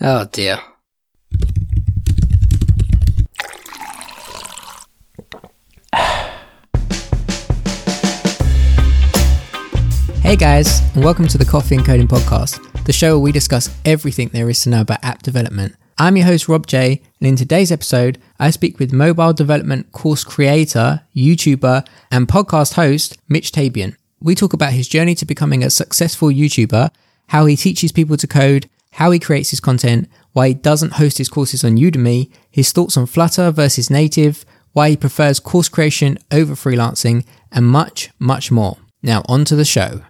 Oh dear. Hey guys, and welcome to the Coffee and Coding Podcast, the show where we discuss everything there is to know about app development. I'm your host, Rob J, and in today's episode, I speak with mobile development course creator, YouTuber, and podcast host, Mitch Tabian. We talk about his journey to becoming a successful YouTuber, how he teaches people to code, how he creates his content, why he doesn't host his courses on Udemy, his thoughts on Flutter versus native, why he prefers course creation over freelancing, and much, much more. Now, on to the show.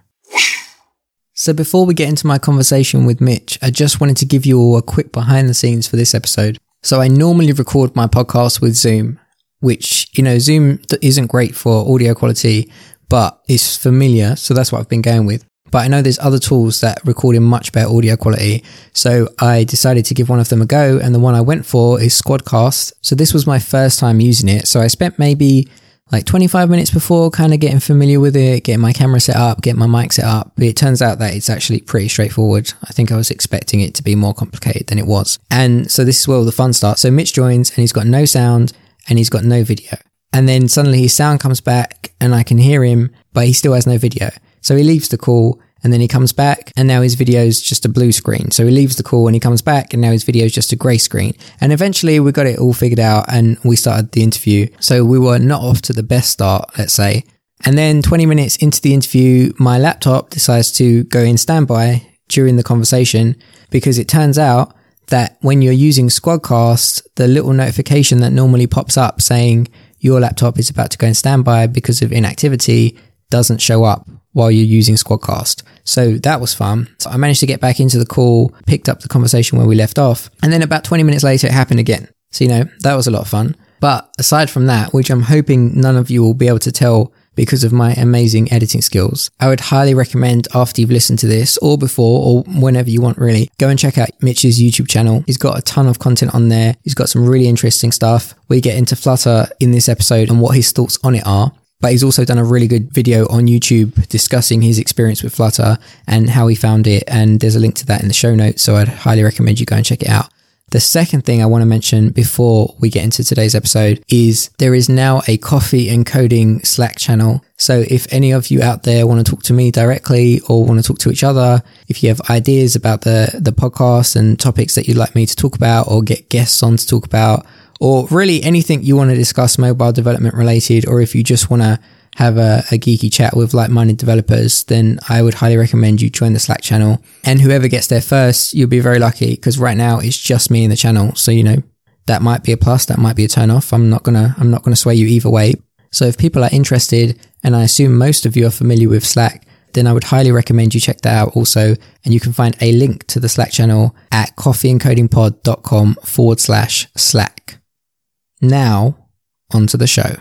So, before we get into my conversation with Mitch, I just wanted to give you all a quick behind the scenes for this episode. So, I normally record my podcast with Zoom, which, you know, Zoom isn't great for audio quality, but it's familiar. So, that's what I've been going with. But I know there's other tools that record in much better audio quality. So I decided to give one of them a go. And the one I went for is Squadcast. So this was my first time using it. So I spent maybe like 25 minutes before kind of getting familiar with it, getting my camera set up, getting my mic set up. But it turns out that it's actually pretty straightforward. I think I was expecting it to be more complicated than it was. And so this is where all the fun starts. So Mitch joins and he's got no sound and he's got no video. And then suddenly his sound comes back and I can hear him, but he still has no video. So he leaves the call and then he comes back and now his video is just a blue screen. So he leaves the call and he comes back and now his video is just a grey screen. And eventually we got it all figured out and we started the interview. So we were not off to the best start, let's say. And then 20 minutes into the interview, my laptop decides to go in standby during the conversation because it turns out that when you're using Squadcast, the little notification that normally pops up saying your laptop is about to go in standby because of inactivity doesn't show up while you're using Squadcast. So that was fun. So I managed to get back into the call, picked up the conversation where we left off, and then about 20 minutes later, it happened again. So, you know, that was a lot of fun. But aside from that, which I'm hoping none of you will be able to tell because of my amazing editing skills. I would highly recommend after you've listened to this or before or whenever you want really, go and check out Mitch's YouTube channel. He's got a ton of content on there. He's got some really interesting stuff. We get into Flutter in this episode and what his thoughts on it are but he's also done a really good video on YouTube discussing his experience with Flutter and how he found it. And there's a link to that in the show notes. So I'd highly recommend you go and check it out. The second thing I want to mention before we get into today's episode is there is now a coffee and coding Slack channel. So if any of you out there want to talk to me directly or want to talk to each other, if you have ideas about the, the podcast and topics that you'd like me to talk about or get guests on to talk about, or really anything you want to discuss mobile development related, or if you just want to have a, a, geeky chat with like-minded developers, then I would highly recommend you join the Slack channel. And whoever gets there first, you'll be very lucky because right now it's just me in the channel. So, you know, that might be a plus. That might be a turn off. I'm not going to, I'm not going to sway you either way. So if people are interested, and I assume most of you are familiar with Slack, then I would highly recommend you check that out also. And you can find a link to the Slack channel at coffeeandcodingpod.com forward slash Slack. Now, onto the show.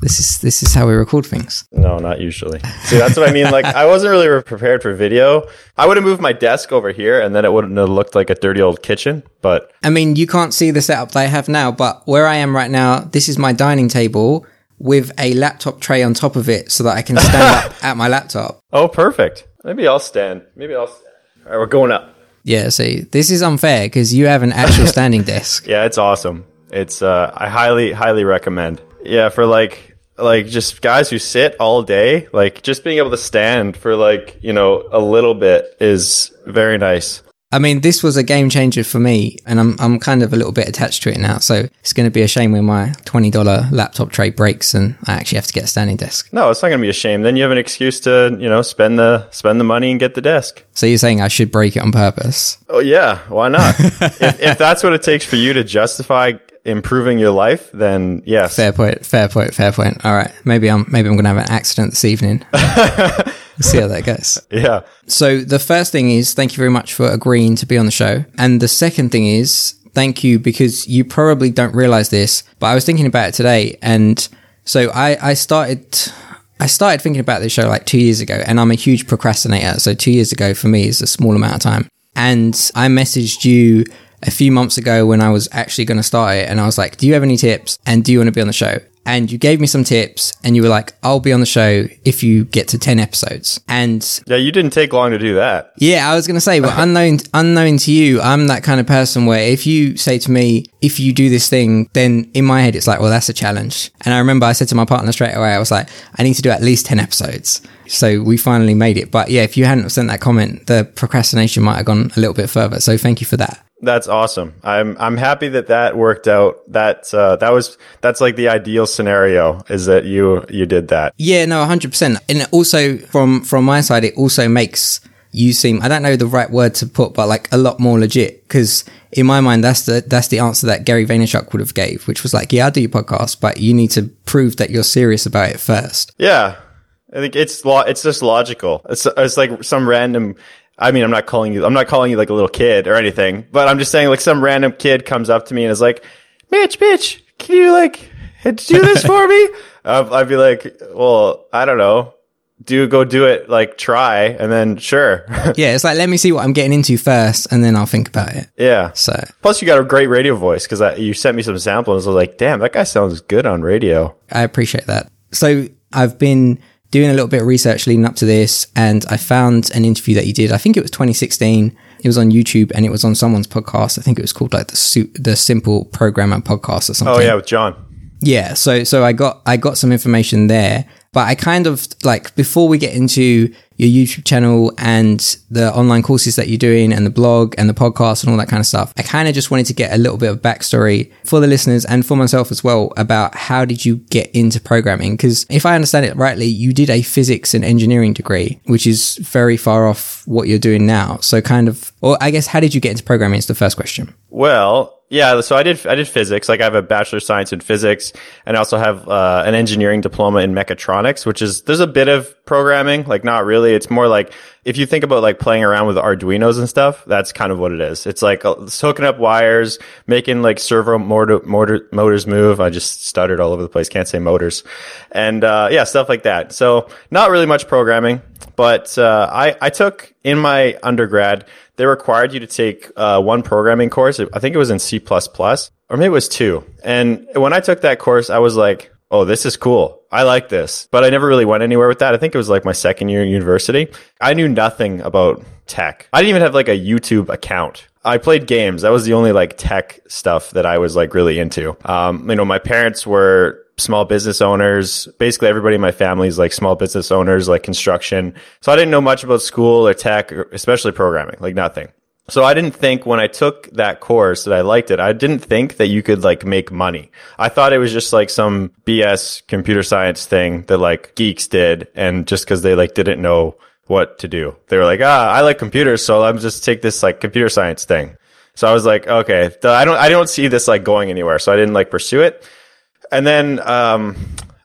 This is this is how we record things. No, not usually. See, that's what I mean. Like, I wasn't really prepared for video. I would have moved my desk over here, and then it wouldn't have looked like a dirty old kitchen. But I mean, you can't see the setup that I have now, but where I am right now, this is my dining table with a laptop tray on top of it, so that I can stand up at my laptop. Oh, perfect. Maybe I'll stand. Maybe I'll. Stand. All right, we're going up. Yeah, see, this is unfair because you have an actual standing desk. Yeah, it's awesome. It's uh, I highly, highly recommend. Yeah, for like like just guys who sit all day, like just being able to stand for like you know a little bit is very nice. I mean, this was a game changer for me, and I'm I'm kind of a little bit attached to it now. So it's going to be a shame when my twenty dollar laptop tray breaks and I actually have to get a standing desk. No, it's not going to be a shame. Then you have an excuse to you know spend the spend the money and get the desk. So you're saying I should break it on purpose? Oh yeah, why not? if, if that's what it takes for you to justify improving your life, then yes. Fair point. Fair point. Fair point. All right. Maybe I'm maybe I'm going to have an accident this evening. we'll see how that goes. Yeah. So the first thing is thank you very much for agreeing to be on the show. And the second thing is thank you because you probably don't realize this, but I was thinking about it today. And so I, I started, I started thinking about this show like two years ago and I'm a huge procrastinator. So two years ago for me is a small amount of time. And I messaged you a few months ago when I was actually going to start it and I was like, do you have any tips? And do you want to be on the show? and you gave me some tips and you were like, I'll be on the show if you get to 10 episodes. And Yeah, you didn't take long to do that. yeah, I was going to say, well, unknown, unknown to you, I'm that kind of person where if you say to me, if you do this thing, then in my head, it's like, well, that's a challenge. And I remember I said to my partner straight away, I was like, I need to do at least 10 episodes. So we finally made it. But yeah, if you hadn't sent that comment, the procrastination might have gone a little bit further. So thank you for that. That's awesome. I'm I'm happy that that worked out. That uh, that was that's like the ideal scenario is that you you did that. Yeah, no, hundred percent. And also from from my side, it also makes you seem I don't know the right word to put, but like a lot more legit. Because in my mind, that's the that's the answer that Gary Vaynerchuk would have gave, which was like, yeah, I'll do your podcast, but you need to prove that you're serious about it first. Yeah, I think it's lo- it's just logical. It's it's like some random. I mean, I'm not calling you. I'm not calling you like a little kid or anything, but I'm just saying like some random kid comes up to me and is like, "Mitch, Mitch, can you like do this for me?" Uh, I'd be like, "Well, I don't know." Do go do it, like try, and then sure. Yeah, it's like let me see what I'm getting into first, and then I'll think about it. yeah. So Plus, you got a great radio voice because you sent me some samples. I was like, "Damn, that guy sounds good on radio." I appreciate that. So I've been doing a little bit of research leading up to this, and I found an interview that you did. I think it was 2016. It was on YouTube, and it was on someone's podcast. I think it was called like the Su- the Simple Programmer Podcast or oh, something. Oh yeah, with John. Yeah, so so I got I got some information there, but I kind of like before we get into your YouTube channel and the online courses that you're doing and the blog and the podcast and all that kind of stuff. I kind of just wanted to get a little bit of backstory for the listeners and for myself as well about how did you get into programming? Because if I understand it rightly, you did a physics and engineering degree, which is very far off what you're doing now. So kind of, or I guess, how did you get into programming? Is the first question. Well, yeah. So I did I did physics. Like I have a bachelor science in physics, and I also have uh, an engineering diploma in mechatronics, which is there's a bit of programming, like not really. It's more like if you think about like playing around with Arduino's and stuff, that's kind of what it is. It's like uh, it's hooking up wires, making like servo motor, motor motors move. I just stuttered all over the place. Can't say motors, and uh, yeah, stuff like that. So not really much programming, but uh, I I took in my undergrad they required you to take uh, one programming course. I think it was in C++, or maybe it was two. And when I took that course, I was like, oh, this is cool. I like this. But I never really went anywhere with that. I think it was like my second year in university. I knew nothing about tech. I didn't even have like a YouTube account. I played games. That was the only like tech stuff that I was like really into. Um, you know, my parents were small business owners. Basically, everybody in my family is like small business owners, like construction. So I didn't know much about school or tech, or especially programming, like nothing. So I didn't think when I took that course that I liked it. I didn't think that you could like make money. I thought it was just like some BS computer science thing that like geeks did. And just cause they like didn't know what to do, they were like, ah, I like computers. So I'm just take this like computer science thing. So I was like, okay, I don't, I don't see this like going anywhere. So I didn't like pursue it and then um,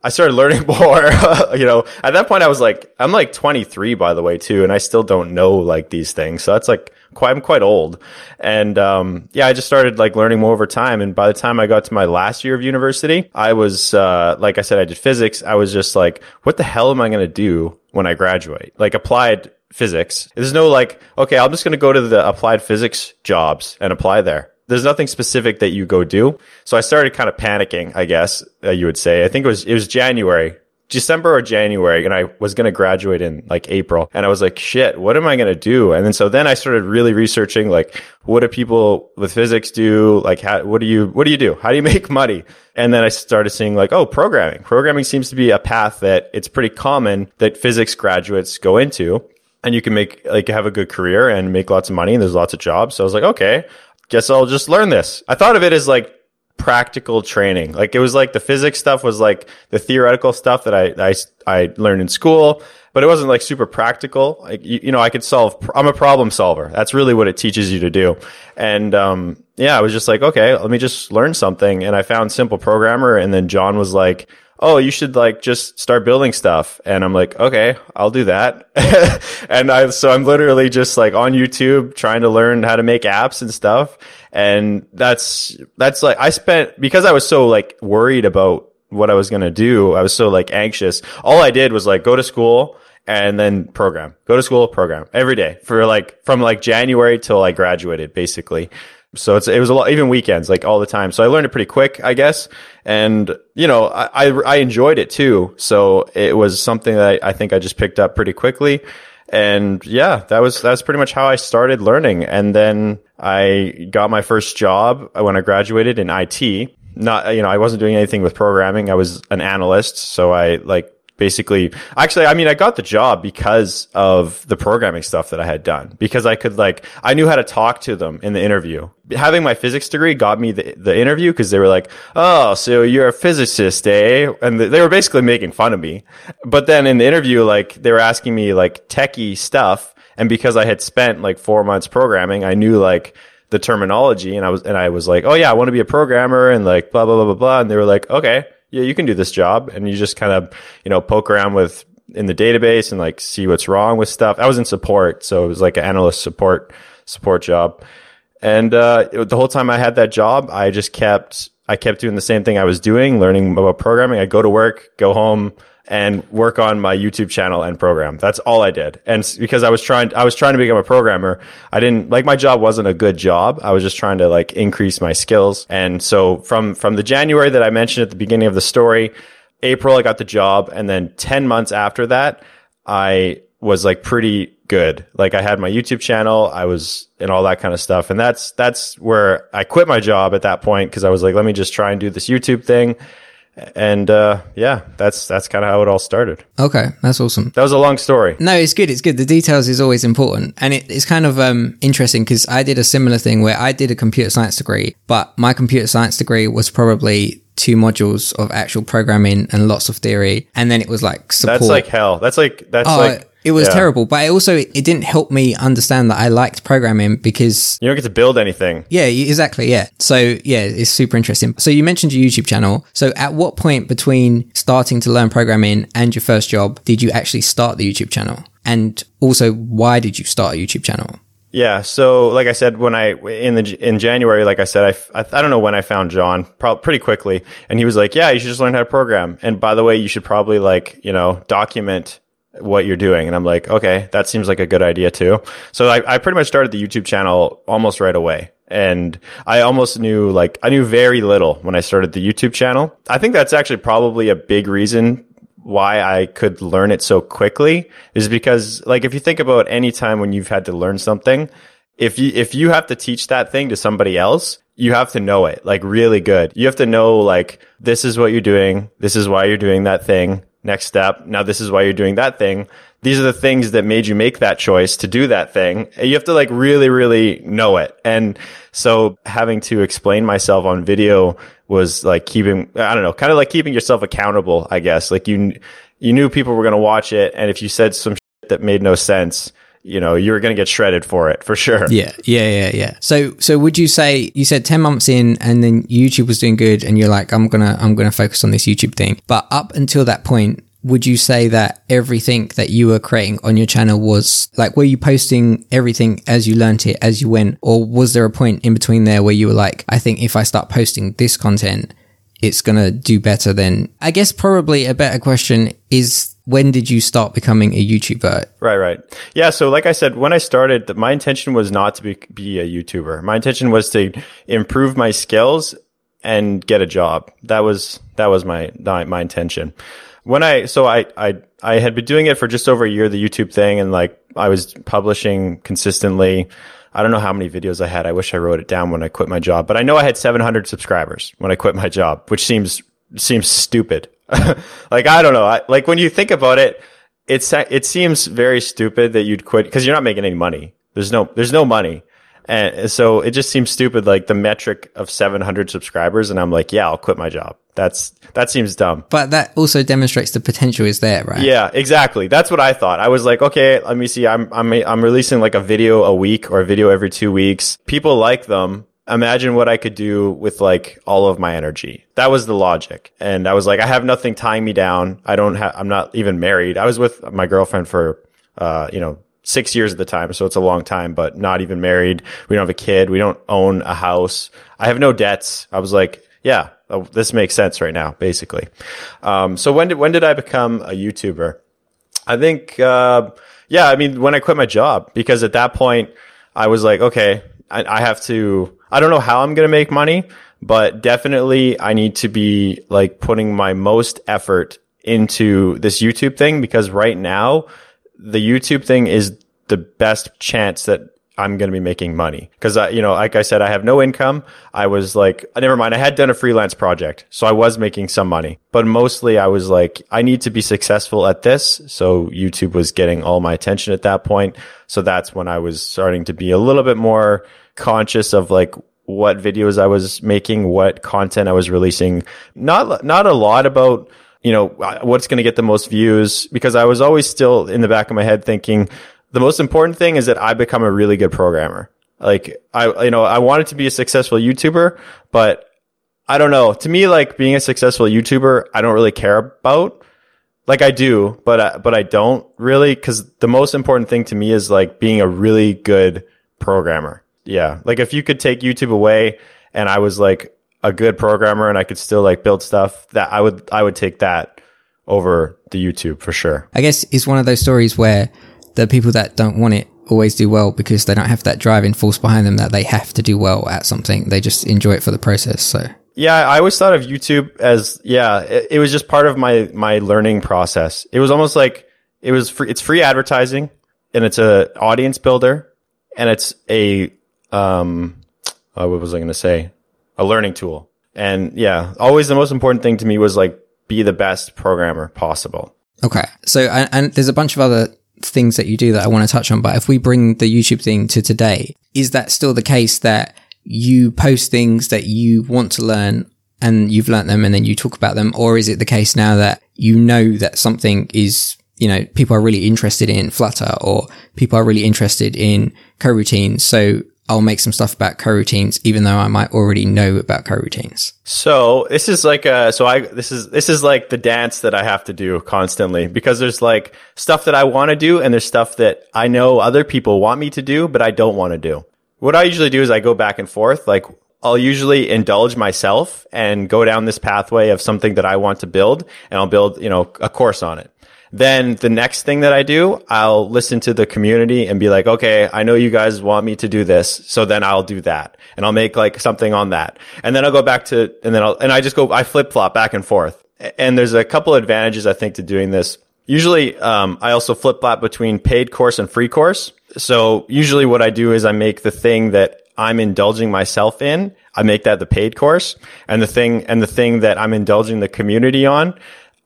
I started learning more. you know, at that point, I was like, I'm like 23, by the way, too, and I still don't know like these things. So that's like quite, I'm quite old. And um, yeah, I just started like learning more over time. And by the time I got to my last year of university, I was uh, like I said, I did physics. I was just like, what the hell am I going to do when I graduate? Like applied physics. There's no like, okay, I'm just going to go to the applied physics jobs and apply there there's nothing specific that you go do. So I started kind of panicking, I guess uh, you would say. I think it was it was January, December or January, and I was going to graduate in like April. And I was like, shit, what am I going to do? And then so then I started really researching like what do people with physics do? Like how what do you what do you do? How do you make money? And then I started seeing like, oh, programming. Programming seems to be a path that it's pretty common that physics graduates go into and you can make like have a good career and make lots of money and there's lots of jobs. So I was like, okay, guess I'll just learn this. I thought of it as like practical training. Like it was like the physics stuff was like the theoretical stuff that I, I, I learned in school, but it wasn't like super practical. Like, you, you know, I could solve, I'm a problem solver. That's really what it teaches you to do. And, um, yeah, I was just like, okay, let me just learn something. And I found simple programmer. And then John was like, oh, you should like just start building stuff. And I'm like, okay, I'll do that. and I, so I'm literally just like on YouTube trying to learn how to make apps and stuff. And that's, that's like, I spent, because I was so like worried about what I was going to do, I was so like anxious. All I did was like go to school and then program, go to school, program every day for like, from like January till I graduated basically. So it's, it was a lot, even weekends, like all the time. So I learned it pretty quick, I guess. And, you know, I, I, I enjoyed it too. So it was something that I, I think I just picked up pretty quickly. And yeah, that was, that's pretty much how I started learning. And then I got my first job when I graduated in IT. Not, you know, I wasn't doing anything with programming. I was an analyst. So I like basically actually i mean i got the job because of the programming stuff that i had done because i could like i knew how to talk to them in the interview. Having my physics degree got me the, the interview because they were like oh so you're a physicist eh? And they were basically making fun of me. But then in the interview like they were asking me like techie stuff. And because i had spent like four months programming i knew like the terminology. And i was and i was like oh yeah i want to be a programmer and like blah blah blah blah blah. And they were like okay yeah, you can do this job. And you just kind of, you know, poke around with in the database and like see what's wrong with stuff. I was in support. So it was like an analyst support, support job. And, uh, the whole time I had that job, I just kept, I kept doing the same thing I was doing, learning about programming. I go to work, go home, and work on my YouTube channel and program. That's all I did. And because I was trying, I was trying to become a programmer. I didn't like my job wasn't a good job. I was just trying to like increase my skills. And so from, from the January that I mentioned at the beginning of the story, April, I got the job. And then 10 months after that, I was like pretty good. Like I had my YouTube channel, I was and all that kind of stuff. And that's that's where I quit my job at that point because I was like, let me just try and do this YouTube thing and uh, yeah, that's that's kind of how it all started. Okay, that's awesome. That was a long story. No, it's good. It's good. The details is always important, and it, it's kind of um, interesting because I did a similar thing where I did a computer science degree, but my computer science degree was probably two modules of actual programming and lots of theory, and then it was like support. That's like hell. That's like that's oh, like it was yeah. terrible, but it also it didn't help me understand that I liked programming because you don't get to build anything. Yeah, exactly. Yeah. So yeah, it's super interesting. So you mentioned your YouTube channel. So at what point between starting to learn programming and your first job did you actually start the YouTube channel? And also, why did you start a YouTube channel? Yeah. So, like I said, when I in the in January, like I said, I, I, I don't know when I found John, probably pretty quickly, and he was like, "Yeah, you should just learn how to program." And by the way, you should probably like you know document what you're doing. And I'm like, okay, that seems like a good idea too. So I, I pretty much started the YouTube channel almost right away. And I almost knew like, I knew very little when I started the YouTube channel. I think that's actually probably a big reason why I could learn it so quickly is because like, if you think about any time when you've had to learn something, if you, if you have to teach that thing to somebody else, you have to know it like really good. You have to know like, this is what you're doing. This is why you're doing that thing next step. Now this is why you're doing that thing. These are the things that made you make that choice to do that thing. You have to like really, really know it. And so having to explain myself on video was like keeping, I don't know, kind of like keeping yourself accountable, I guess. Like you, you knew people were going to watch it. And if you said some that made no sense, you know, you were going to get shredded for it for sure. Yeah, yeah, yeah, yeah. So, so would you say you said ten months in, and then YouTube was doing good, and you're like, I'm gonna, I'm gonna focus on this YouTube thing. But up until that point, would you say that everything that you were creating on your channel was like, were you posting everything as you learned it as you went, or was there a point in between there where you were like, I think if I start posting this content, it's going to do better than, I guess probably a better question is when did you start becoming a YouTuber? Right, right. Yeah. So, like I said, when I started, my intention was not to be, be a YouTuber. My intention was to improve my skills and get a job. That was, that was my, my intention. When I, so I, I, I had been doing it for just over a year, the YouTube thing, and like I was publishing consistently. I don't know how many videos I had. I wish I wrote it down when I quit my job, but I know I had 700 subscribers when I quit my job, which seems seems stupid. like I don't know. I, like when you think about it, it's it seems very stupid that you'd quit because you're not making any money. There's no there's no money. And so it just seems stupid, like the metric of 700 subscribers. And I'm like, yeah, I'll quit my job. That's, that seems dumb. But that also demonstrates the potential is there, right? Yeah, exactly. That's what I thought. I was like, okay, let me see. I'm, I'm, I'm releasing like a video a week or a video every two weeks. People like them. Imagine what I could do with like all of my energy. That was the logic. And I was like, I have nothing tying me down. I don't have, I'm not even married. I was with my girlfriend for, uh, you know, six years at the time, so it's a long time, but not even married. We don't have a kid. We don't own a house. I have no debts. I was like, yeah, oh, this makes sense right now, basically. Um, so when did, when did I become a YouTuber? I think, uh, yeah, I mean, when I quit my job, because at that point I was like, okay, I, I have to, I don't know how I'm going to make money, but definitely I need to be like putting my most effort into this YouTube thing because right now the YouTube thing is the best chance that I'm going to be making money because I, you know, like I said, I have no income. I was like, never mind. I had done a freelance project, so I was making some money, but mostly I was like, I need to be successful at this. So YouTube was getting all my attention at that point. So that's when I was starting to be a little bit more conscious of like what videos I was making, what content I was releasing. Not, not a lot about, you know, what's going to get the most views because I was always still in the back of my head thinking the most important thing is that I become a really good programmer. Like I, you know, I wanted to be a successful YouTuber, but I don't know. To me, like being a successful YouTuber, I don't really care about. Like I do, but I, but I don't really because the most important thing to me is like being a really good programmer yeah, like if you could take YouTube away and I was like a good programmer and I could still like build stuff, that I would I would take that over the YouTube for sure. I guess it's one of those stories where the people that don't want it always do well because they don't have that driving force behind them that they have to do well at something. They just enjoy it for the process. So yeah, I always thought of YouTube as yeah, it, it was just part of my my learning process. It was almost like it was free. It's free advertising and it's a audience builder and it's a um, uh, what was I going to say? A learning tool. And yeah, always the most important thing to me was like be the best programmer possible. Okay. So, and, and there's a bunch of other things that you do that I want to touch on, but if we bring the YouTube thing to today, is that still the case that you post things that you want to learn and you've learned them and then you talk about them? Or is it the case now that you know that something is, you know, people are really interested in Flutter or people are really interested in coroutines. So I'll make some stuff about coroutines, even though I might already know about coroutines. So this is like a, so I, this is, this is like the dance that I have to do constantly because there's like stuff that I want to do and there's stuff that I know other people want me to do, but I don't want to do. What I usually do is I go back and forth. Like I'll usually indulge myself and go down this pathway of something that I want to build and I'll build, you know, a course on it. Then the next thing that I do, I'll listen to the community and be like, okay, I know you guys want me to do this. So then I'll do that and I'll make like something on that. And then I'll go back to, and then I'll, and I just go, I flip flop back and forth. And there's a couple advantages, I think, to doing this. Usually, um, I also flip flop between paid course and free course. So usually what I do is I make the thing that I'm indulging myself in, I make that the paid course and the thing, and the thing that I'm indulging the community on,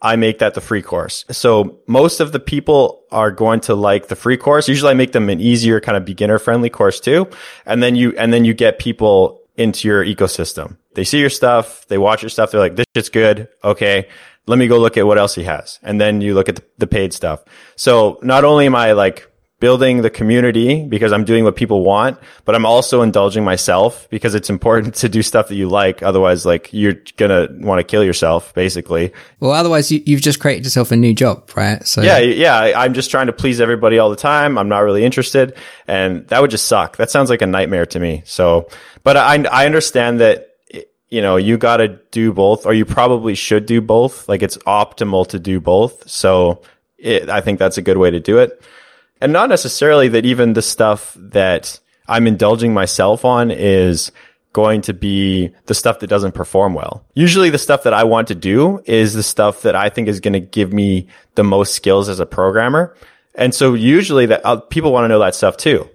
I make that the free course. So most of the people are going to like the free course. Usually I make them an easier kind of beginner friendly course too. And then you, and then you get people into your ecosystem. They see your stuff. They watch your stuff. They're like, this shit's good. Okay. Let me go look at what else he has. And then you look at the, the paid stuff. So not only am I like building the community because I'm doing what people want, but I'm also indulging myself because it's important to do stuff that you like. Otherwise, like you're gonna want to kill yourself, basically. Well, otherwise you, have just created yourself a new job, right? So yeah, yeah. I'm just trying to please everybody all the time. I'm not really interested, and that would just suck. That sounds like a nightmare to me. So, but I I understand that you know, you got to do both, or you probably should do both. Like it's optimal to do both. So it, I think that's a good way to do it and not necessarily that even the stuff that I'm indulging myself on is going to be the stuff that doesn't perform well. Usually the stuff that I want to do is the stuff that I think is going to give me the most skills as a programmer. And so usually that uh, people want to know that stuff too.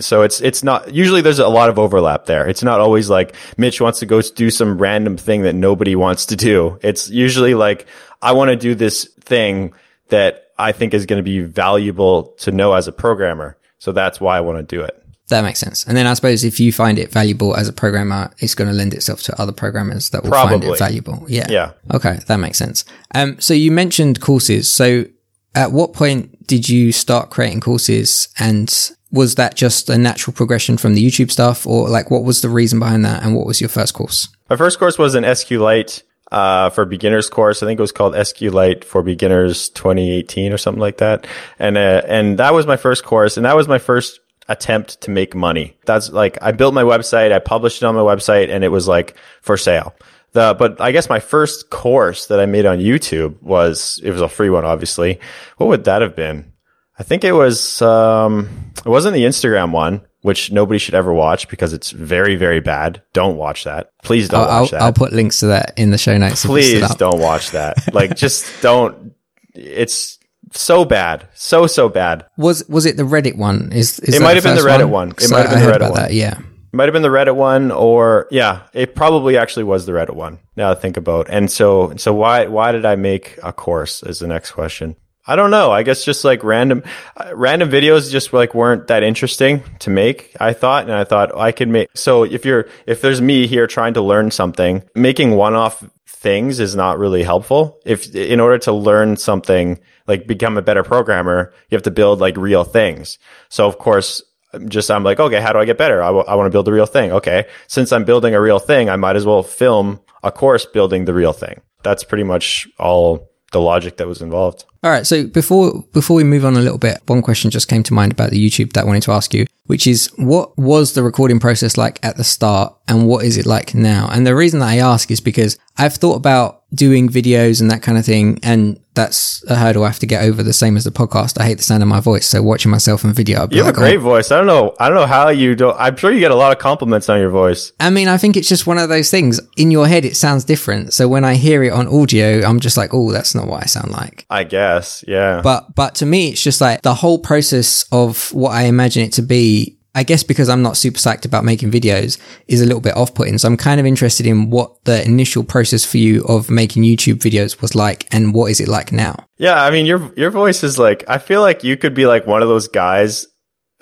So it's, it's not, usually there's a lot of overlap there. It's not always like Mitch wants to go do some random thing that nobody wants to do. It's usually like, I want to do this thing that I think is going to be valuable to know as a programmer. So that's why I want to do it. That makes sense. And then I suppose if you find it valuable as a programmer, it's going to lend itself to other programmers that will Probably. find it valuable. Yeah. Yeah. Okay. That makes sense. Um, so you mentioned courses. So at what point did you start creating courses and was that just a natural progression from the YouTube stuff or like what was the reason behind that and what was your first course? My first course was an SQLite uh, for beginners course. I think it was called SQLite for Beginners 2018 or something like that. And, uh, and that was my first course. And that was my first attempt to make money. That's like, I built my website. I published it on my website and it was like for sale. The, but I guess my first course that I made on YouTube was, it was a free one, obviously. What would that have been? I think it was um it wasn't the Instagram one, which nobody should ever watch because it's very very bad. Don't watch that. Please don't I'll, watch that. I'll put links to that in the show notes. Please don't watch that. Like just don't it's so bad. So so bad. Was was it the Reddit one? Is, is It might have been the Reddit one. It 'Cause might have been the Reddit one. That, yeah. It might have been the Reddit one or yeah, it probably actually was the Reddit one. Now to think about. And so so why why did I make a course is the next question. I don't know. I guess just like random uh, random videos just like weren't that interesting to make, I thought, and I thought I could make So if you're if there's me here trying to learn something, making one-off things is not really helpful. If in order to learn something, like become a better programmer, you have to build like real things. So of course, just I'm like, okay, how do I get better? I want to build a real thing. Okay, since I'm building a real thing, I might as well film a course building the real thing. That's pretty much all the logic that was involved. All right. So before before we move on a little bit, one question just came to mind about the YouTube that I wanted to ask you, which is what was the recording process like at the start and what is it like now? And the reason that I ask is because I've thought about doing videos and that kind of thing, and that's a hurdle I have to get over. The same as the podcast. I hate the sound of my voice, so watching myself in video, You have like, a great voice. I don't know. I don't know how you don't. I'm sure you get a lot of compliments on your voice. I mean, I think it's just one of those things. In your head, it sounds different. So when I hear it on audio, I'm just like, oh, that's not what I sound like. I guess. Yeah. But but to me, it's just like the whole process of what I imagine it to be. I guess because I'm not super psyched about making videos is a little bit off putting. So I'm kind of interested in what the initial process for you of making YouTube videos was like and what is it like now? Yeah, I mean your your voice is like I feel like you could be like one of those guys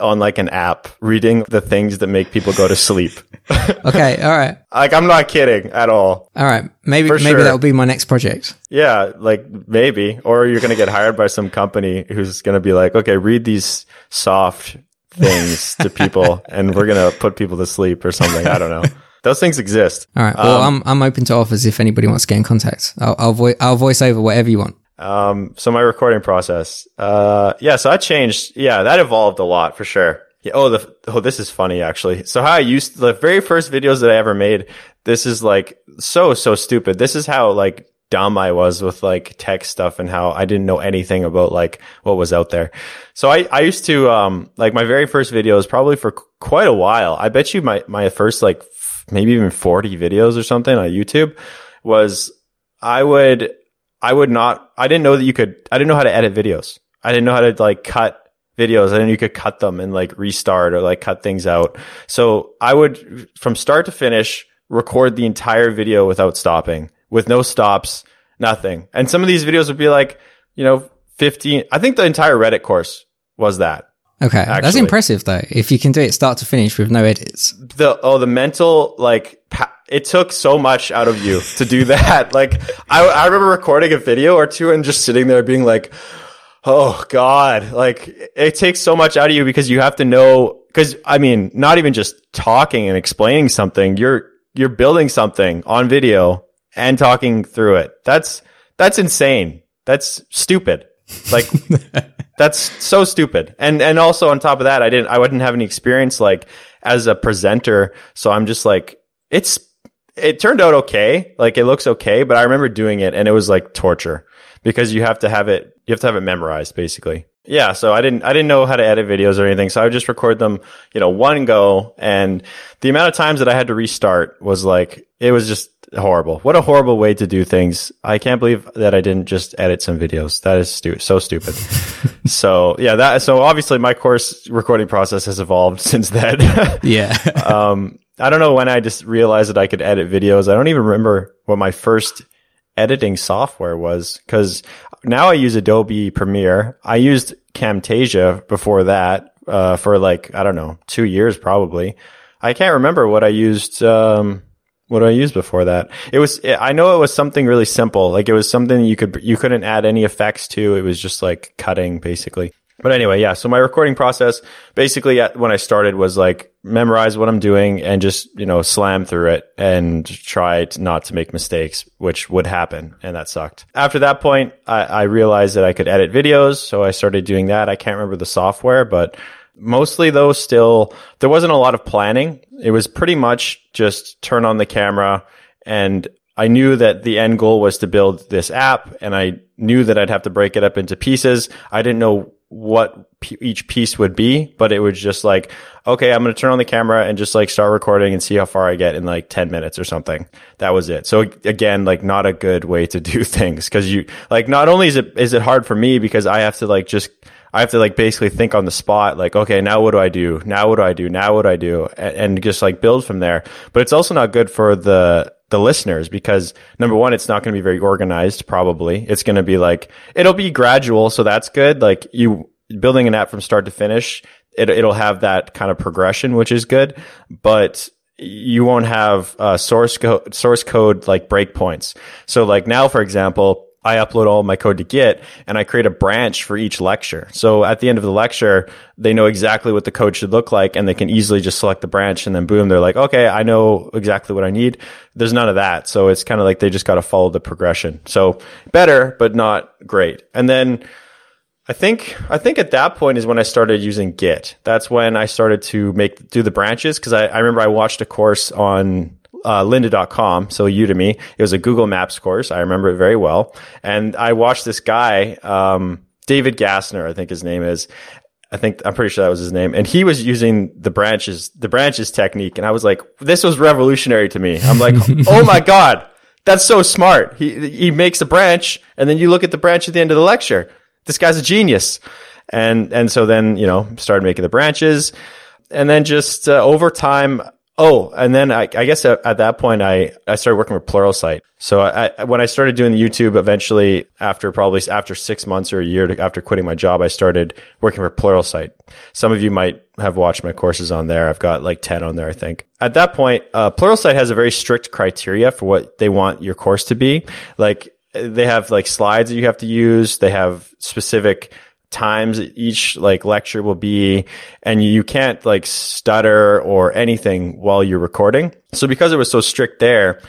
on like an app reading the things that make people go to sleep. Okay. all right. like I'm not kidding at all. All right. Maybe, For maybe sure. that'll be my next project. Yeah, like maybe or you're going to get hired by some company who's going to be like, "Okay, read these soft things to people and we're going to put people to sleep or something." I don't know. Those things exist. All right. Well, Um, I'm, I'm open to offers if anybody wants to get in contact. I'll, I'll, vo- I'll voice over whatever you want. Um, so my recording process, uh, yeah, so I changed. Yeah, that evolved a lot for sure. Yeah, oh, the, oh, this is funny actually. So how I used the very first videos that I ever made, this is like so, so stupid. This is how like dumb I was with like tech stuff and how I didn't know anything about like what was out there. So I, I used to, um, like my very first video videos probably for quite a while. I bet you my, my first like f- maybe even 40 videos or something on YouTube was I would, I would not, I didn't know that you could, I didn't know how to edit videos. I didn't know how to like cut videos. I didn't know you could cut them and like restart or like cut things out. So I would, from start to finish, record the entire video without stopping, with no stops, nothing. And some of these videos would be like, you know, 15, I think the entire Reddit course was that. Okay. That's impressive though. If you can do it start to finish with no edits. the oh the mental like it took so much out of you to do that like I, I remember recording a video or two and just sitting there being like oh god like it takes so much out of you because you have to know because i mean not even just talking and explaining something you're you're building something on video and talking through it that's that's insane that's stupid like that's so stupid. And and also on top of that, I didn't I wouldn't have any experience like as a presenter. So I'm just like it's it turned out okay. Like it looks okay, but I remember doing it and it was like torture because you have to have it you have to have it memorized basically. Yeah, so I didn't I didn't know how to edit videos or anything. So I would just record them, you know, one go and the amount of times that I had to restart was like it was just horrible. What a horrible way to do things. I can't believe that I didn't just edit some videos. That is stu- so stupid. so yeah, that so obviously my course recording process has evolved since then. Yeah. um, I don't know when I just realized that I could edit videos. I don't even remember what my first editing software was because now I use Adobe Premiere. I used Camtasia before that uh, for like I don't know two years probably. I can't remember what I used. Um, what did I use before that? It was I know it was something really simple. Like it was something you could you couldn't add any effects to. It was just like cutting basically. But anyway, yeah. So my recording process basically at, when I started was like memorize what I'm doing and just, you know, slam through it and try to not to make mistakes, which would happen. And that sucked. After that point, I, I realized that I could edit videos. So I started doing that. I can't remember the software, but mostly though still there wasn't a lot of planning. It was pretty much just turn on the camera and I knew that the end goal was to build this app and I knew that I'd have to break it up into pieces. I didn't know what each piece would be, but it was just like, okay, I'm going to turn on the camera and just like start recording and see how far I get in like 10 minutes or something. That was it. So again, like not a good way to do things because you like, not only is it, is it hard for me because I have to like just, I have to like basically think on the spot, like, okay, now what do I do? Now what do I do? Now what do I do? And, and just like build from there. But it's also not good for the, the listeners because number one, it's not going to be very organized. Probably it's going to be like, it'll be gradual. So that's good. Like you building an app from start to finish, it, it'll have that kind of progression, which is good, but you won't have uh, source code, source code like breakpoints. So like now, for example, I upload all my code to Git and I create a branch for each lecture. So at the end of the lecture, they know exactly what the code should look like and they can easily just select the branch and then boom, they're like, okay, I know exactly what I need. There's none of that. So it's kind of like they just got to follow the progression. So better, but not great. And then I think I think at that point is when I started using Git. That's when I started to make do the branches because I, I remember I watched a course on uh, lynda.com, so Udemy. It was a Google Maps course. I remember it very well. And I watched this guy, um, David Gassner, I think his name is. I think I'm pretty sure that was his name. And he was using the branches, the branches technique. And I was like, this was revolutionary to me. I'm like, oh my God, that's so smart. He, he makes a branch and then you look at the branch at the end of the lecture. This guy's a genius. And, and so then, you know, started making the branches and then just uh, over time, Oh, and then I, I guess at, at, that point I, I started working with Pluralsight. So I, when I started doing YouTube, eventually after probably after six months or a year to, after quitting my job, I started working for Pluralsight. Some of you might have watched my courses on there. I've got like 10 on there, I think. At that point, uh, Pluralsight has a very strict criteria for what they want your course to be. Like they have like slides that you have to use. They have specific times each like lecture will be and you can't like stutter or anything while you're recording. So because it was so strict there,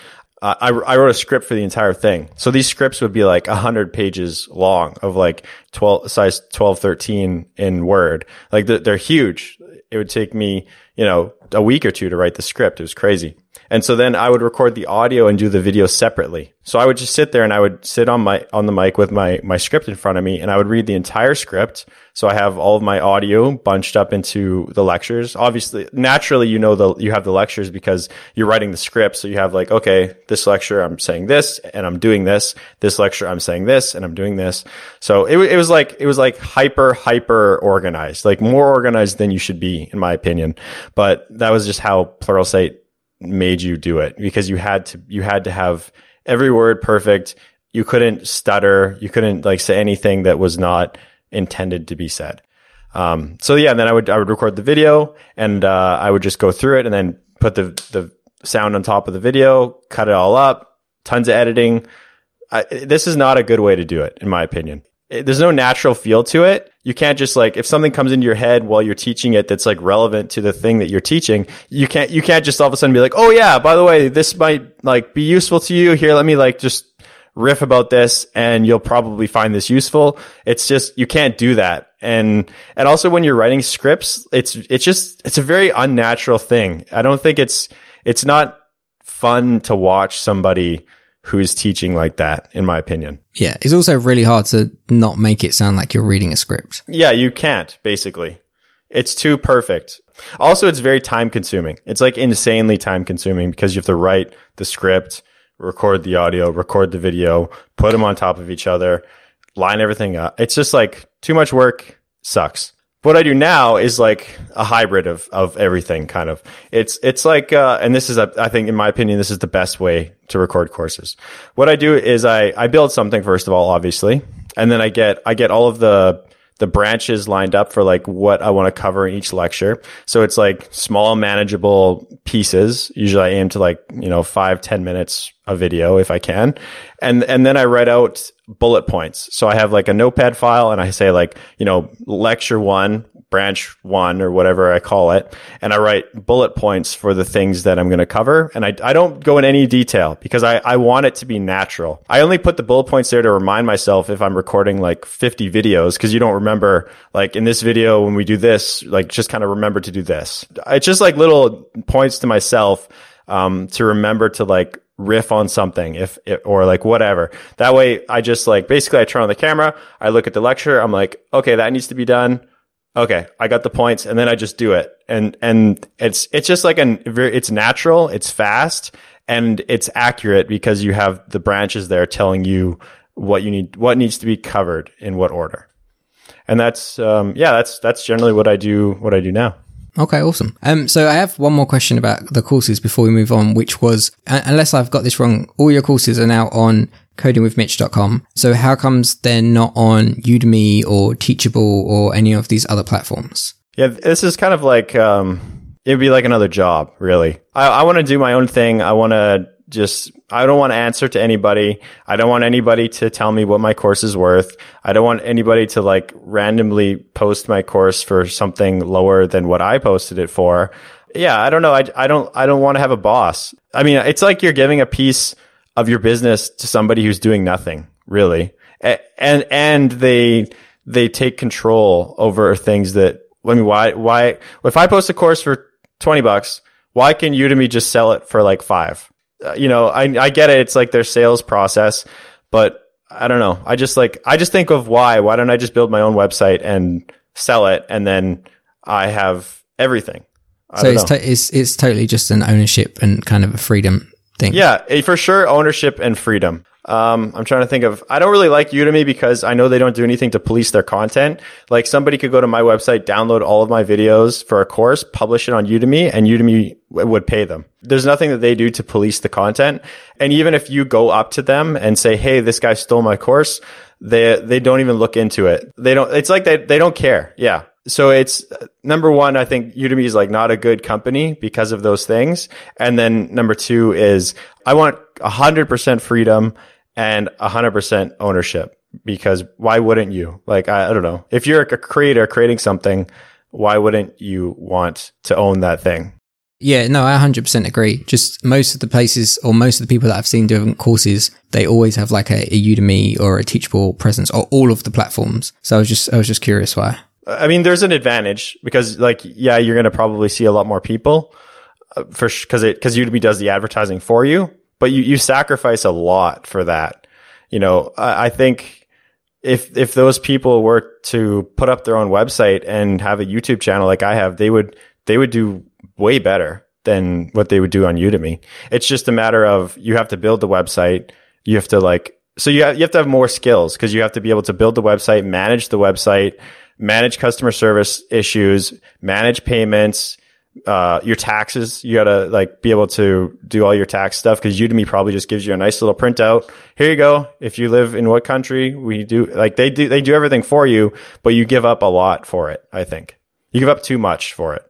uh, I, I wrote a script for the entire thing. So these scripts would be like a hundred pages long of like 12 size 12, 13 in Word. Like they're, they're huge. It would take me, you know, a week or two to write the script. It was crazy. And so then I would record the audio and do the video separately. So I would just sit there and I would sit on my, on the mic with my, my script in front of me and I would read the entire script. So I have all of my audio bunched up into the lectures. Obviously, naturally, you know, the, you have the lectures because you're writing the script. So you have like, okay, this lecture, I'm saying this and I'm doing this. This lecture, I'm saying this and I'm doing this. So it, it was like, it was like hyper, hyper organized, like more organized than you should be, in my opinion. But that was just how Pluralsight made you do it because you had to you had to have every word perfect. You couldn't stutter. You couldn't like say anything that was not intended to be said. Um, so yeah, and then I would I would record the video and uh, I would just go through it and then put the the sound on top of the video, cut it all up, tons of editing. I, this is not a good way to do it, in my opinion there's no natural feel to it. You can't just like if something comes into your head while you're teaching it that's like relevant to the thing that you're teaching, you can't you can't just all of a sudden be like, "Oh yeah, by the way, this might like be useful to you. Here, let me like just riff about this and you'll probably find this useful." It's just you can't do that. And and also when you're writing scripts, it's it's just it's a very unnatural thing. I don't think it's it's not fun to watch somebody who's teaching like that, in my opinion. Yeah. It's also really hard to not make it sound like you're reading a script. Yeah, you can't, basically. It's too perfect. Also, it's very time consuming. It's like insanely time consuming because you have to write the script, record the audio, record the video, put them on top of each other, line everything up. It's just like too much work sucks what I do now is like a hybrid of, of everything kind of. It's, it's like, uh, and this is, a, I think in my opinion, this is the best way to record courses. What I do is I, I build something first of all, obviously, and then I get, I get all of the, the branches lined up for like what I want to cover in each lecture. So it's like small, manageable pieces. Usually I aim to like, you know, five ten minutes a video if I can. And, and then I write out bullet points. So I have like a notepad file and I say like, you know, lecture one, branch one or whatever I call it. And I write bullet points for the things that I'm going to cover. And I, I don't go in any detail because I, I want it to be natural. I only put the bullet points there to remind myself if I'm recording like 50 videos because you don't remember like in this video when we do this, like just kind of remember to do this. It's just like little points to myself um, to remember to like riff on something if, if, or like whatever. That way I just like basically I turn on the camera, I look at the lecture, I'm like, okay, that needs to be done. Okay, I got the points and then I just do it. And and it's it's just like an it's natural, it's fast and it's accurate because you have the branches there telling you what you need what needs to be covered in what order. And that's um yeah, that's that's generally what I do what I do now. Okay, awesome. Um, so I have one more question about the courses before we move on, which was, unless I've got this wrong, all your courses are now on codingwithmitch.com. So how comes they're not on Udemy or Teachable or any of these other platforms? Yeah, this is kind of like, um, it'd be like another job, really. I, I want to do my own thing. I want to just I don't want to answer to anybody. I don't want anybody to tell me what my course is worth. I don't want anybody to like randomly post my course for something lower than what I posted it for. Yeah, I don't know. I, I don't I don't want to have a boss. I mean, it's like you're giving a piece of your business to somebody who's doing nothing, really. And and they they take control over things that I mean, why why if I post a course for 20 bucks, why can Udemy just sell it for like 5? Uh, you know, I I get it. It's like their sales process, but I don't know. I just like I just think of why. Why don't I just build my own website and sell it, and then I have everything. I so it's, to- it's it's totally just an ownership and kind of a freedom thing. Yeah, eh, for sure, ownership and freedom. Um, I'm trying to think of, I don't really like Udemy because I know they don't do anything to police their content. Like somebody could go to my website, download all of my videos for a course, publish it on Udemy and Udemy would pay them. There's nothing that they do to police the content. And even if you go up to them and say, Hey, this guy stole my course, they, they don't even look into it. They don't, it's like they, they don't care. Yeah so it's uh, number one, I think Udemy is like not a good company because of those things. And then number two is I want hundred percent freedom and 100% ownership because why wouldn't you? Like, I, I, don't know. If you're a creator creating something, why wouldn't you want to own that thing? Yeah, no, I 100% agree. Just most of the places or most of the people that I've seen doing courses, they always have like a, a Udemy or a Teachable presence or all of the platforms. So I was just, I was just curious why. I mean, there's an advantage because like, yeah, you're going to probably see a lot more people uh, for, cause it, cause Udemy does the advertising for you but you, you sacrifice a lot for that. You know, I, I think if, if those people were to put up their own website and have a YouTube channel like I have, they would, they would do way better than what they would do on Udemy. It's just a matter of you have to build the website. You have to like, so you you have to have more skills because you have to be able to build the website, manage the website, manage customer service issues, manage payments, uh, your taxes. You gotta like be able to do all your tax stuff because Udemy probably just gives you a nice little printout. Here you go. If you live in what country, we do like they do they do everything for you, but you give up a lot for it. I think you give up too much for it.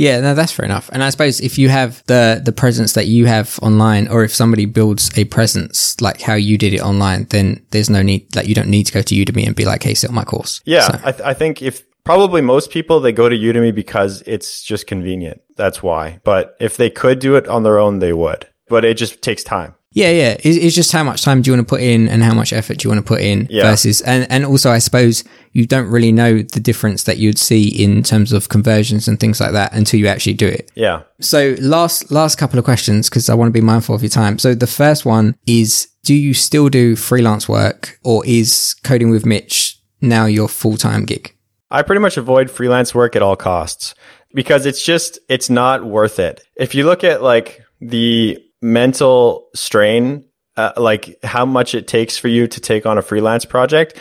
Yeah, no, that's fair enough. And I suppose if you have the the presence that you have online, or if somebody builds a presence like how you did it online, then there's no need that like, you don't need to go to Udemy and be like, "Hey, sell my course." Yeah, so. I, th- I think if probably most people they go to Udemy because it's just convenient. That's why. But if they could do it on their own, they would. But it just takes time. Yeah, yeah. It's just how much time do you want to put in and how much effort do you want to put in yeah. versus, and, and also I suppose you don't really know the difference that you'd see in terms of conversions and things like that until you actually do it. Yeah. So last, last couple of questions because I want to be mindful of your time. So the first one is, do you still do freelance work or is coding with Mitch now your full-time gig? I pretty much avoid freelance work at all costs because it's just, it's not worth it. If you look at like the mental strain, uh, like how much it takes for you to take on a freelance project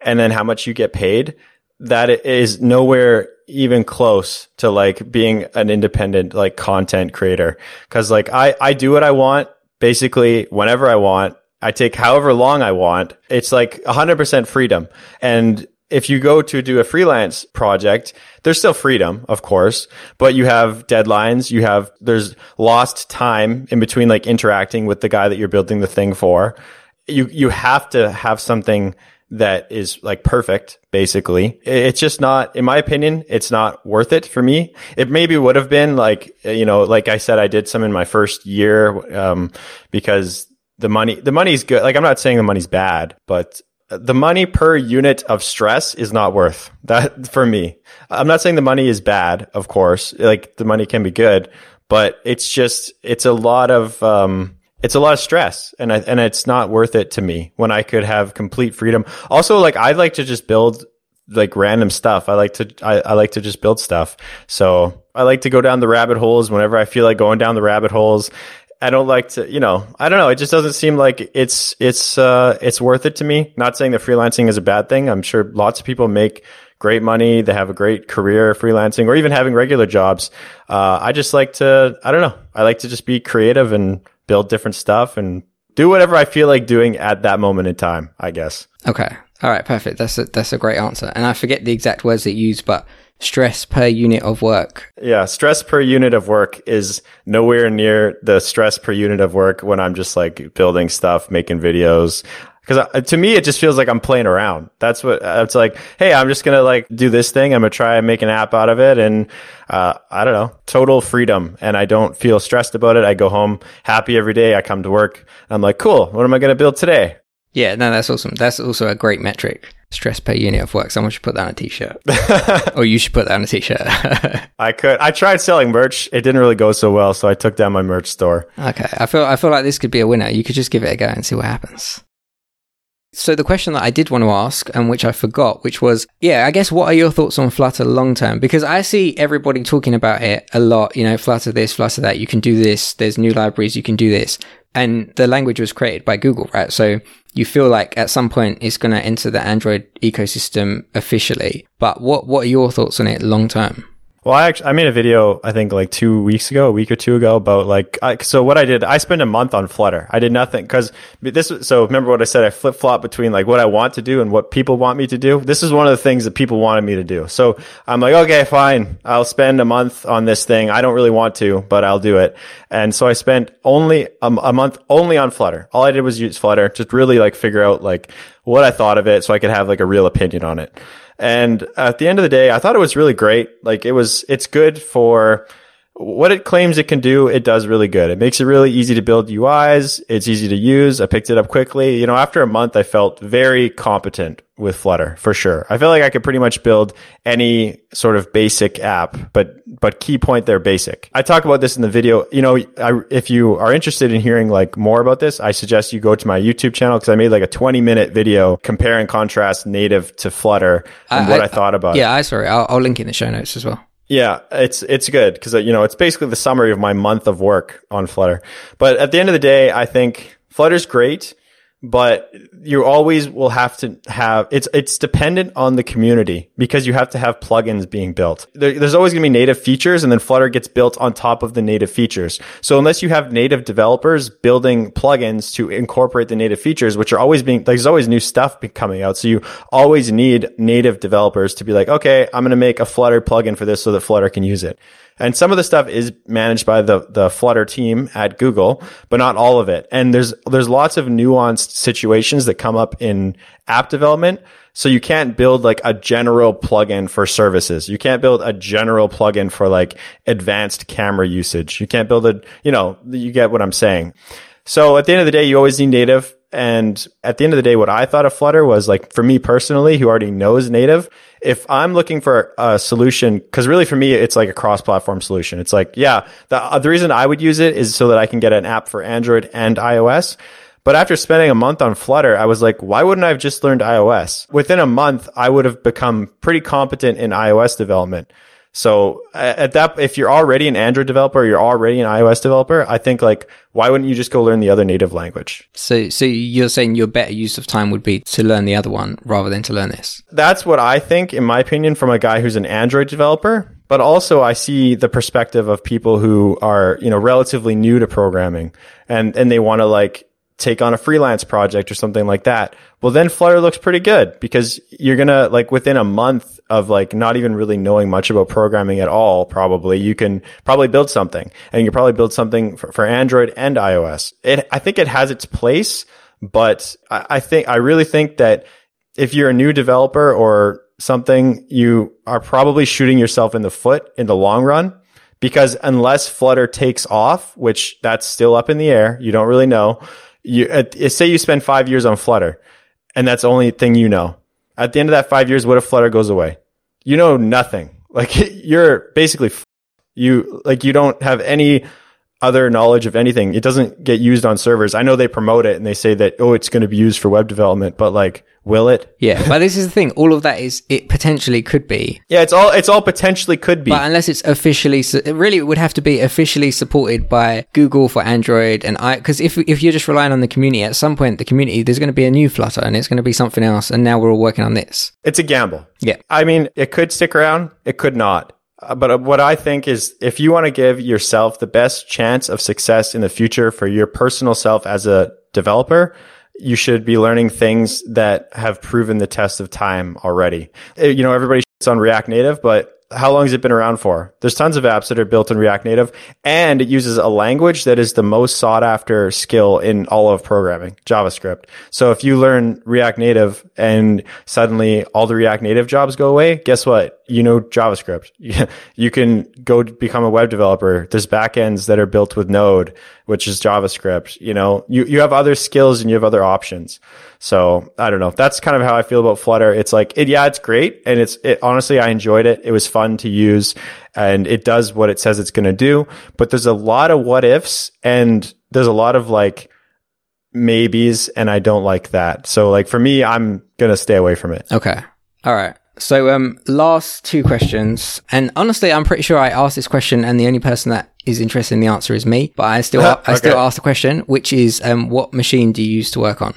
and then how much you get paid, that is nowhere even close to like being an independent like content creator. Cause like I, I do what I want basically whenever I want. I take however long I want. It's like 100% freedom. And if you go to do a freelance project, there's still freedom, of course, but you have deadlines. You have, there's lost time in between like interacting with the guy that you're building the thing for. You, you have to have something that is like perfect, basically. It's just not, in my opinion, it's not worth it for me. It maybe would have been like, you know, like I said, I did some in my first year, um, because the money, the money's good. Like I'm not saying the money's bad, but the money per unit of stress is not worth that for me. I'm not saying the money is bad, of course. Like the money can be good, but it's just, it's a lot of, um, it's a lot of stress and I, and it's not worth it to me when I could have complete freedom. Also, like I'd like to just build like random stuff. I like to, I, I like to just build stuff. So I like to go down the rabbit holes whenever I feel like going down the rabbit holes. I don't like to, you know, I don't know. It just doesn't seem like it's, it's, uh, it's worth it to me. Not saying that freelancing is a bad thing. I'm sure lots of people make great money. They have a great career freelancing or even having regular jobs. Uh, I just like to, I don't know. I like to just be creative and build different stuff and do whatever I feel like doing at that moment in time, I guess. Okay. All right. Perfect. That's a, that's a great answer. And I forget the exact words that you use, but stress per unit of work. Yeah. Stress per unit of work is nowhere near the stress per unit of work when I'm just like building stuff, making videos. Cause to me, it just feels like I'm playing around. That's what it's like. Hey, I'm just to like do this thing. I'm to try and make an app out of it. And, uh, I don't know, total freedom. And I don't feel stressed about it. I go home happy every day. I come to work. I'm like, cool. What am I to build today? Yeah, no, that's awesome. That's also a great metric. Stress per unit of work. Someone should put that on a t-shirt. or you should put that on a t-shirt. I could. I tried selling merch. It didn't really go so well, so I took down my merch store. Okay. I feel I feel like this could be a winner. You could just give it a go and see what happens. So the question that I did want to ask and which I forgot, which was, yeah, I guess what are your thoughts on Flutter long term? Because I see everybody talking about it a lot, you know, Flutter this, Flutter that, you can do this, there's new libraries, you can do this. And the language was created by Google, right? So you feel like at some point it's going to enter the Android ecosystem officially. But what, what are your thoughts on it long term? Well, I actually I made a video I think like two weeks ago, a week or two ago about like I, so what I did. I spent a month on Flutter. I did nothing because this. So remember what I said. I flip flop between like what I want to do and what people want me to do. This is one of the things that people wanted me to do. So I'm like, okay, fine. I'll spend a month on this thing. I don't really want to, but I'll do it. And so I spent only a, a month only on Flutter. All I did was use Flutter, just really like figure out like what I thought of it, so I could have like a real opinion on it. And at the end of the day, I thought it was really great. Like it was, it's good for what it claims it can do. It does really good. It makes it really easy to build UIs. It's easy to use. I picked it up quickly. You know, after a month, I felt very competent with Flutter for sure. I feel like I could pretty much build any sort of basic app, but but key point there, basic. I talk about this in the video. You know, I, if you are interested in hearing like more about this, I suggest you go to my YouTube channel because I made like a 20 minute video compare and contrast native to Flutter and I, what I, I, thought about yeah, it. Yeah, sorry, I'll, I'll link in the show notes as well. Yeah, it's it's good because you know it's basically the summary of my month of work on Flutter. But at the end of the day, I think Flutter's great but you always will have to have it's it's dependent on the community because you have to have plugins being built. There, there's always going to be native features, and then Flutter gets built on top of the native features. So unless you have native developers building plugins to incorporate the native features, which are always being like there's always new stuff coming out, so you always need native developers to be like, okay, I'm going to make a Flutter plugin for this so that Flutter can use it. And some of the stuff is managed by the, the Flutter team at Google, but not all of it. And there's, there's lots of nuanced situations that come up in app development. So you can't build like a general plugin for services. You can't build a general plugin for like advanced camera usage. You can't build a, you know, you get what I'm saying. So at the end of the day, you always need native. And at the end of the day, what I thought of Flutter was like, for me personally, who already knows native, if I'm looking for a solution, because really for me, it's like a cross-platform solution. It's like, yeah, the, uh, the reason I would use it is so that I can get an app for Android and iOS. But after spending a month on Flutter, I was like, why wouldn't I have just learned iOS? Within a month, I would have become pretty competent in iOS development. So at that, if you're already an Android developer, you're already an iOS developer, I think like, why wouldn't you just go learn the other native language? So, so you're saying your better use of time would be to learn the other one rather than to learn this? That's what I think, in my opinion, from a guy who's an Android developer. But also I see the perspective of people who are, you know, relatively new to programming and, and they want to like, take on a freelance project or something like that. Well, then Flutter looks pretty good because you're going to like within a month of like not even really knowing much about programming at all, probably you can probably build something and you can probably build something for, for Android and iOS. It, I think it has its place, but I, I think, I really think that if you're a new developer or something, you are probably shooting yourself in the foot in the long run because unless Flutter takes off, which that's still up in the air, you don't really know you say you spend five years on Flutter, and that's the only thing you know. At the end of that five years, what if Flutter goes away? You know nothing. Like you're basically you like you don't have any other knowledge of anything. It doesn't get used on servers. I know they promote it and they say that, oh, it's going to be used for web development, but like, will it? Yeah, but this is the thing. All of that is it potentially could be, Yeah, it's all, it's all potentially could be. but unless it's officially, su- it really would have to be officially supported by Google for Android and I. Because if if you're just relying on the community, at some point the community there's going to be a new Flutter and it's going to be something else, and now we're all working on this. It's a gamble. Yeah. I mean, it could stick around. It could not. Uh, But uh, what I think is if you want to give yourself the best chance of success in the future for your personal self as a developer, you should be learning things that have proven the test of time already. Uh, You know, everybody shits on React Native, but how long has it been around for? There's tons of apps that are built in React Native and it uses a language that is the most sought after skill in all of programming, JavaScript. So if you learn React Native and suddenly all the React Native jobs go away, guess what? You know JavaScript. You can go become a web developer. There's backends that are built with Node, which is JavaScript. You know, you, you have other skills and you have other options. So I don't know. That's kind of how I feel about Flutter. It's like, it, yeah, it's great. And it's, it, honestly, I enjoyed it. It was fun to use and it does what it says it's going to do. But there's a lot of what ifs and there's a lot of like maybes and I don't like that. So like for me, I'm going to stay away from it. Okay. All right. So, um, last two questions, and honestly, I'm pretty sure I asked this question, and the only person that is interested in the answer is me. But I still, I still ask the question, which is, um, what machine do you use to work on?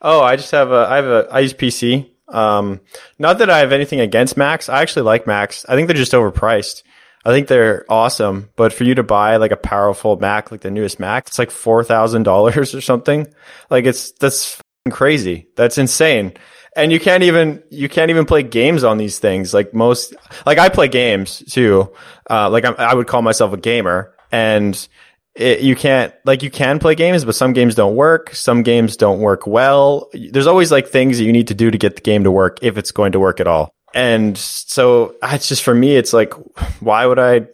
Oh, I just have a, I have a, I use PC. Um, not that I have anything against Macs. I actually like Macs. I think they're just overpriced. I think they're awesome, but for you to buy like a powerful Mac, like the newest Mac, it's like $4,000 or something. Like it's, that's crazy. That's insane. And you can't even, you can't even play games on these things. Like most, like I play games too. Uh, like I'm, I would call myself a gamer and it, you can't like you can play games, but some games don't work. Some games don't work well. There's always like things that you need to do to get the game to work if it's going to work at all. And so it's just for me, it's like, why would I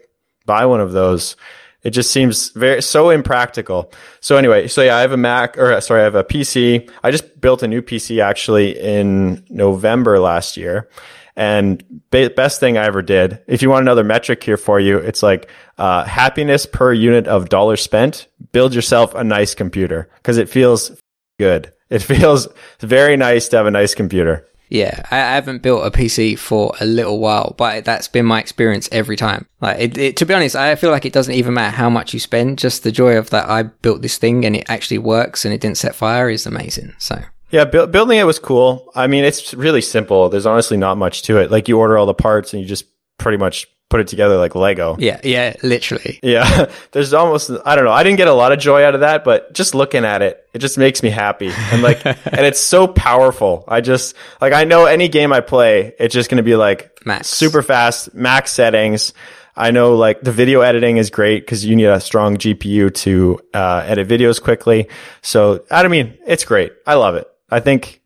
buy one of those? It just seems very so impractical. So anyway, so yeah, I have a Mac or uh, sorry, I have a PC. I just built a new PC actually in November last year. And be- best thing I ever did. If you want another metric here for you, it's like uh, happiness per unit of dollar spent. Build yourself a nice computer because it feels good. It feels very nice to have a nice computer. Yeah, I, haven't built a PC for a little while, but that's been my experience every time. Like, it, it, to be honest, I feel like it doesn't even matter how much you spend. Just the joy of that I built this thing and it actually works and it didn't set fire is amazing. So, Yeah, bu- building it was cool. I mean, it's really simple. There's honestly not much to it. Like you order all the parts and you just pretty much put it together like Lego. yeah, yeah, literally. Yeah, there's almost I don't know. I didn't get a lot of joy out of that, but just looking at it, it just makes me happy. And like, and it's so powerful. I just like I know any game I play, it's just gonna be like Max. super fast, max settings. I know like the video editing is great because you need a strong GPU to uh, edit videos quickly. So I don't mean, it's great. I love it. I think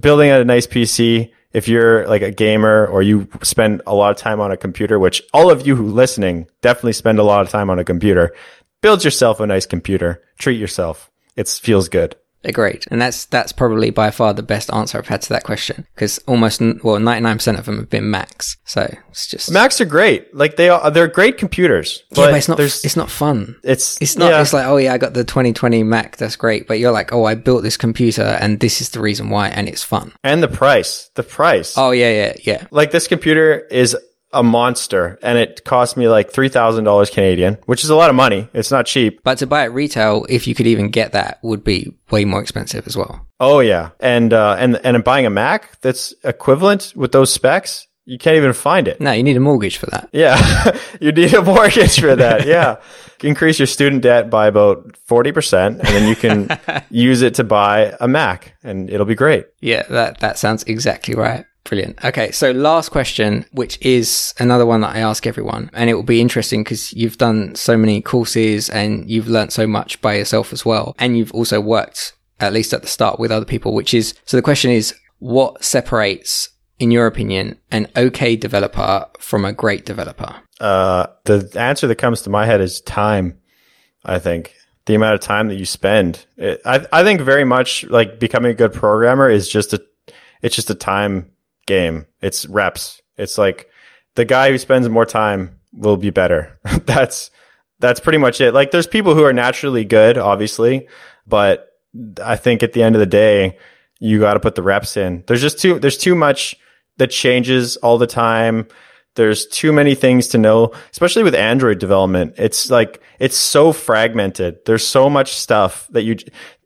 building a nice PC, if you're like a gamer or you spend a lot of time on a computer, which all of you who listening definitely spend a lot of time on a computer, build yourself a nice computer. Treat yourself. It feels good. Agreed. And that's that's probably by far the best answer I've had to that question because almost well 99% of them have been Macs. So it's just Macs are great. Like they are, they're great computers. But, yeah, but it's not it's not fun. it's, It's not. yeah. It's like, oh yeah, I got the 2020 Mac. That's great. But you're like, oh, I built this computer, and this is the reason why, and it's fun. and the price, the price. Oh yeah, yeah, yeah. Like this computer is a monster and it cost me like $3,000 Canadian, which is a lot of money. It's not cheap. But to buy it retail, if you could even get that, would be way more expensive as well. Oh yeah. And, uh, and, and buying a Mac that's equivalent with those specs, you can't even find it. No, you need a mortgage for that. Yeah. you need a mortgage for that. Yeah. Increase your student debt by about 40% and then you can use it to buy a Mac and it'll be great. Yeah, that that sounds exactly right. Brilliant. Okay, so last question, which is another one that I ask everyone, and it will be interesting because you've done so many courses and you've learned so much by yourself as well, and you've also worked at least at the start with other people. Which is so the question is, what separates, in your opinion, an okay developer from a great developer? Uh, the answer that comes to my head is time. I think the amount of time that you spend. It, I I think very much like becoming a good programmer is just a it's just a time game. It's reps. It's like the guy who spends more time will be better. That's that's pretty much it. Like there's people who are naturally good, obviously, but I think at the end of the day, you got to put the reps in. There's just too, there's too much that changes all the time. There's too many things to know, especially with Android development. It's like, it's so fragmented. There's so much stuff that you,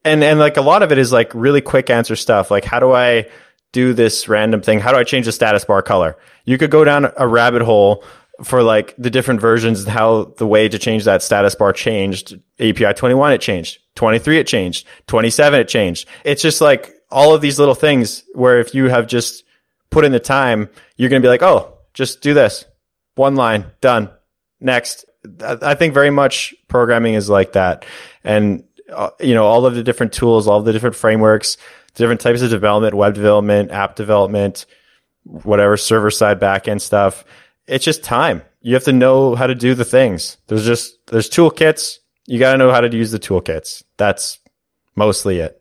and, and like a lot of it is like really quick answer stuff. Like, how do I do this random thing? How do I change the status bar color? You could go down a rabbit hole for like the different versions, and how the way to change that status bar changed. API 21, it changed. 23, it changed. 27, it changed. It's just like all of these little things where if you have just put in the time, you're going to be like, oh, just do this. One line, done. Next. I think very much programming is like that. And, uh, you know, all of the different tools, all of the different frameworks, different types of development, web development, app development, whatever server side backend stuff it's just time. You have to know how to do the things. There's just, there's toolkits. You got to know how to use the toolkits. That's mostly it.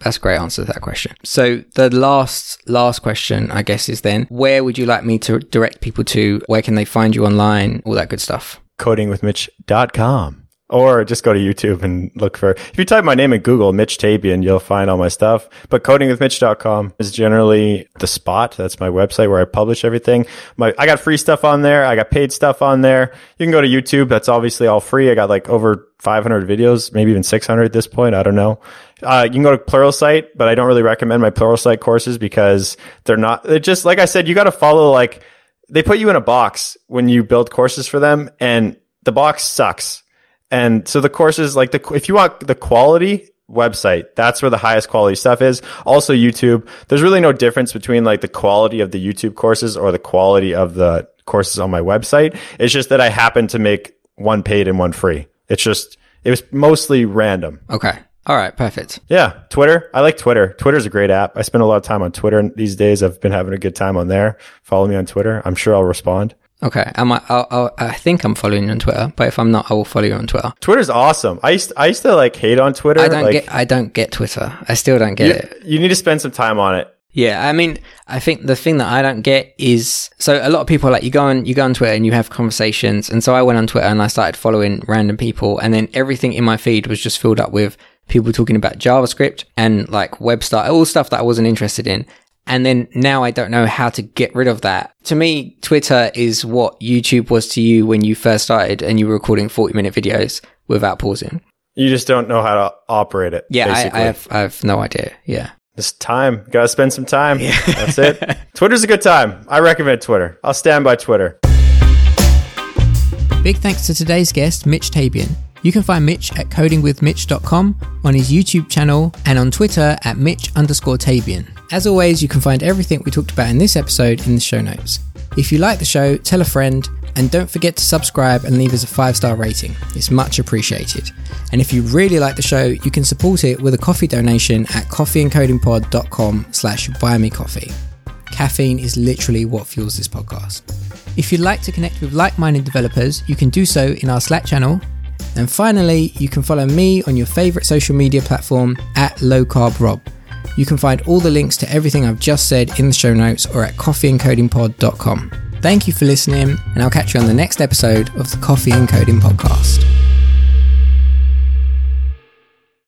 That's a great answer to that question. So the last last question, I guess, is then where would you like me to direct people to? Where can they find you online? All that good stuff. Codingwithmitch.com or just go to YouTube and look for. If you type my name in Google, Mitch Tabian, you'll find all my stuff. But codingwithmitch.com is generally the spot. That's my website where I publish everything. My I got free stuff on there. I got paid stuff on there. You can go to YouTube. That's obviously all free. I got like over 500 videos, maybe even 600 at this point. I don't know. Uh, you can go to Pluralsight, but I don't really recommend my Pluralsight courses because they're not. They're just like I said. You got to follow like they put you in a box when you build courses for them, and the box sucks and so the courses, like the, if you want the quality website, that's where the highest quality stuff is. Also YouTube. There's really no difference between like the quality of the YouTube courses or the quality of the courses on my website. It's just that I happen to make one paid and one free. It's just, it was mostly random. Okay. All right, perfect. Yeah, Twitter. I like Twitter. Twitter's a great app. I spend a lot of time on Twitter these days. I've been having a good time on there. Follow me on Twitter. I'm sure I'll respond. Okay, I might. I'll, I'll, i think I'm following you on Twitter, but if I'm not, I will follow you on Twitter. Twitter's awesome. I used I used to like hate on Twitter. I don't like, get. I don't get Twitter. I still don't get you, it. You need to spend some time on it. Yeah, I mean, I think the thing that I don't get is so a lot of people like you go on you go on Twitter and you have conversations, and so I went on Twitter and I started following random people, and then everything in my feed was just filled up with people talking about JavaScript and like web start, all stuff that I wasn't interested in. And then now I don't know how to get rid of that. To me, Twitter is what YouTube was to you when you first started and you were recording 40 minute videos without pausing. You just don't know how to operate it. Yeah, I, I, have, I have no idea. Yeah. It's time. Gotta spend some time. Yeah. That's it. Twitter's a good time. I recommend Twitter. I'll stand by Twitter. Big thanks to today's guest, Mitch Tabian. You can find Mitch at codingwithmitch.com, on his YouTube channel, and on Twitter at Mitch underscore Tabian. As always, you can find everything we talked about in this episode in the show notes. If you like the show, tell a friend, and don't forget to subscribe and leave us a five star rating. It's much appreciated. And if you really like the show, you can support it with a coffee donation at coffeeandcodingpod.com slash buymecoffee. Caffeine is literally what fuels this podcast. If you'd like to connect with like minded developers, you can do so in our Slack channel, and finally, you can follow me on your favourite social media platform at Low Carb Rob. You can find all the links to everything I've just said in the show notes or at coffeeandcodingpod.com. Thank you for listening, and I'll catch you on the next episode of the Coffee and Coding Podcast.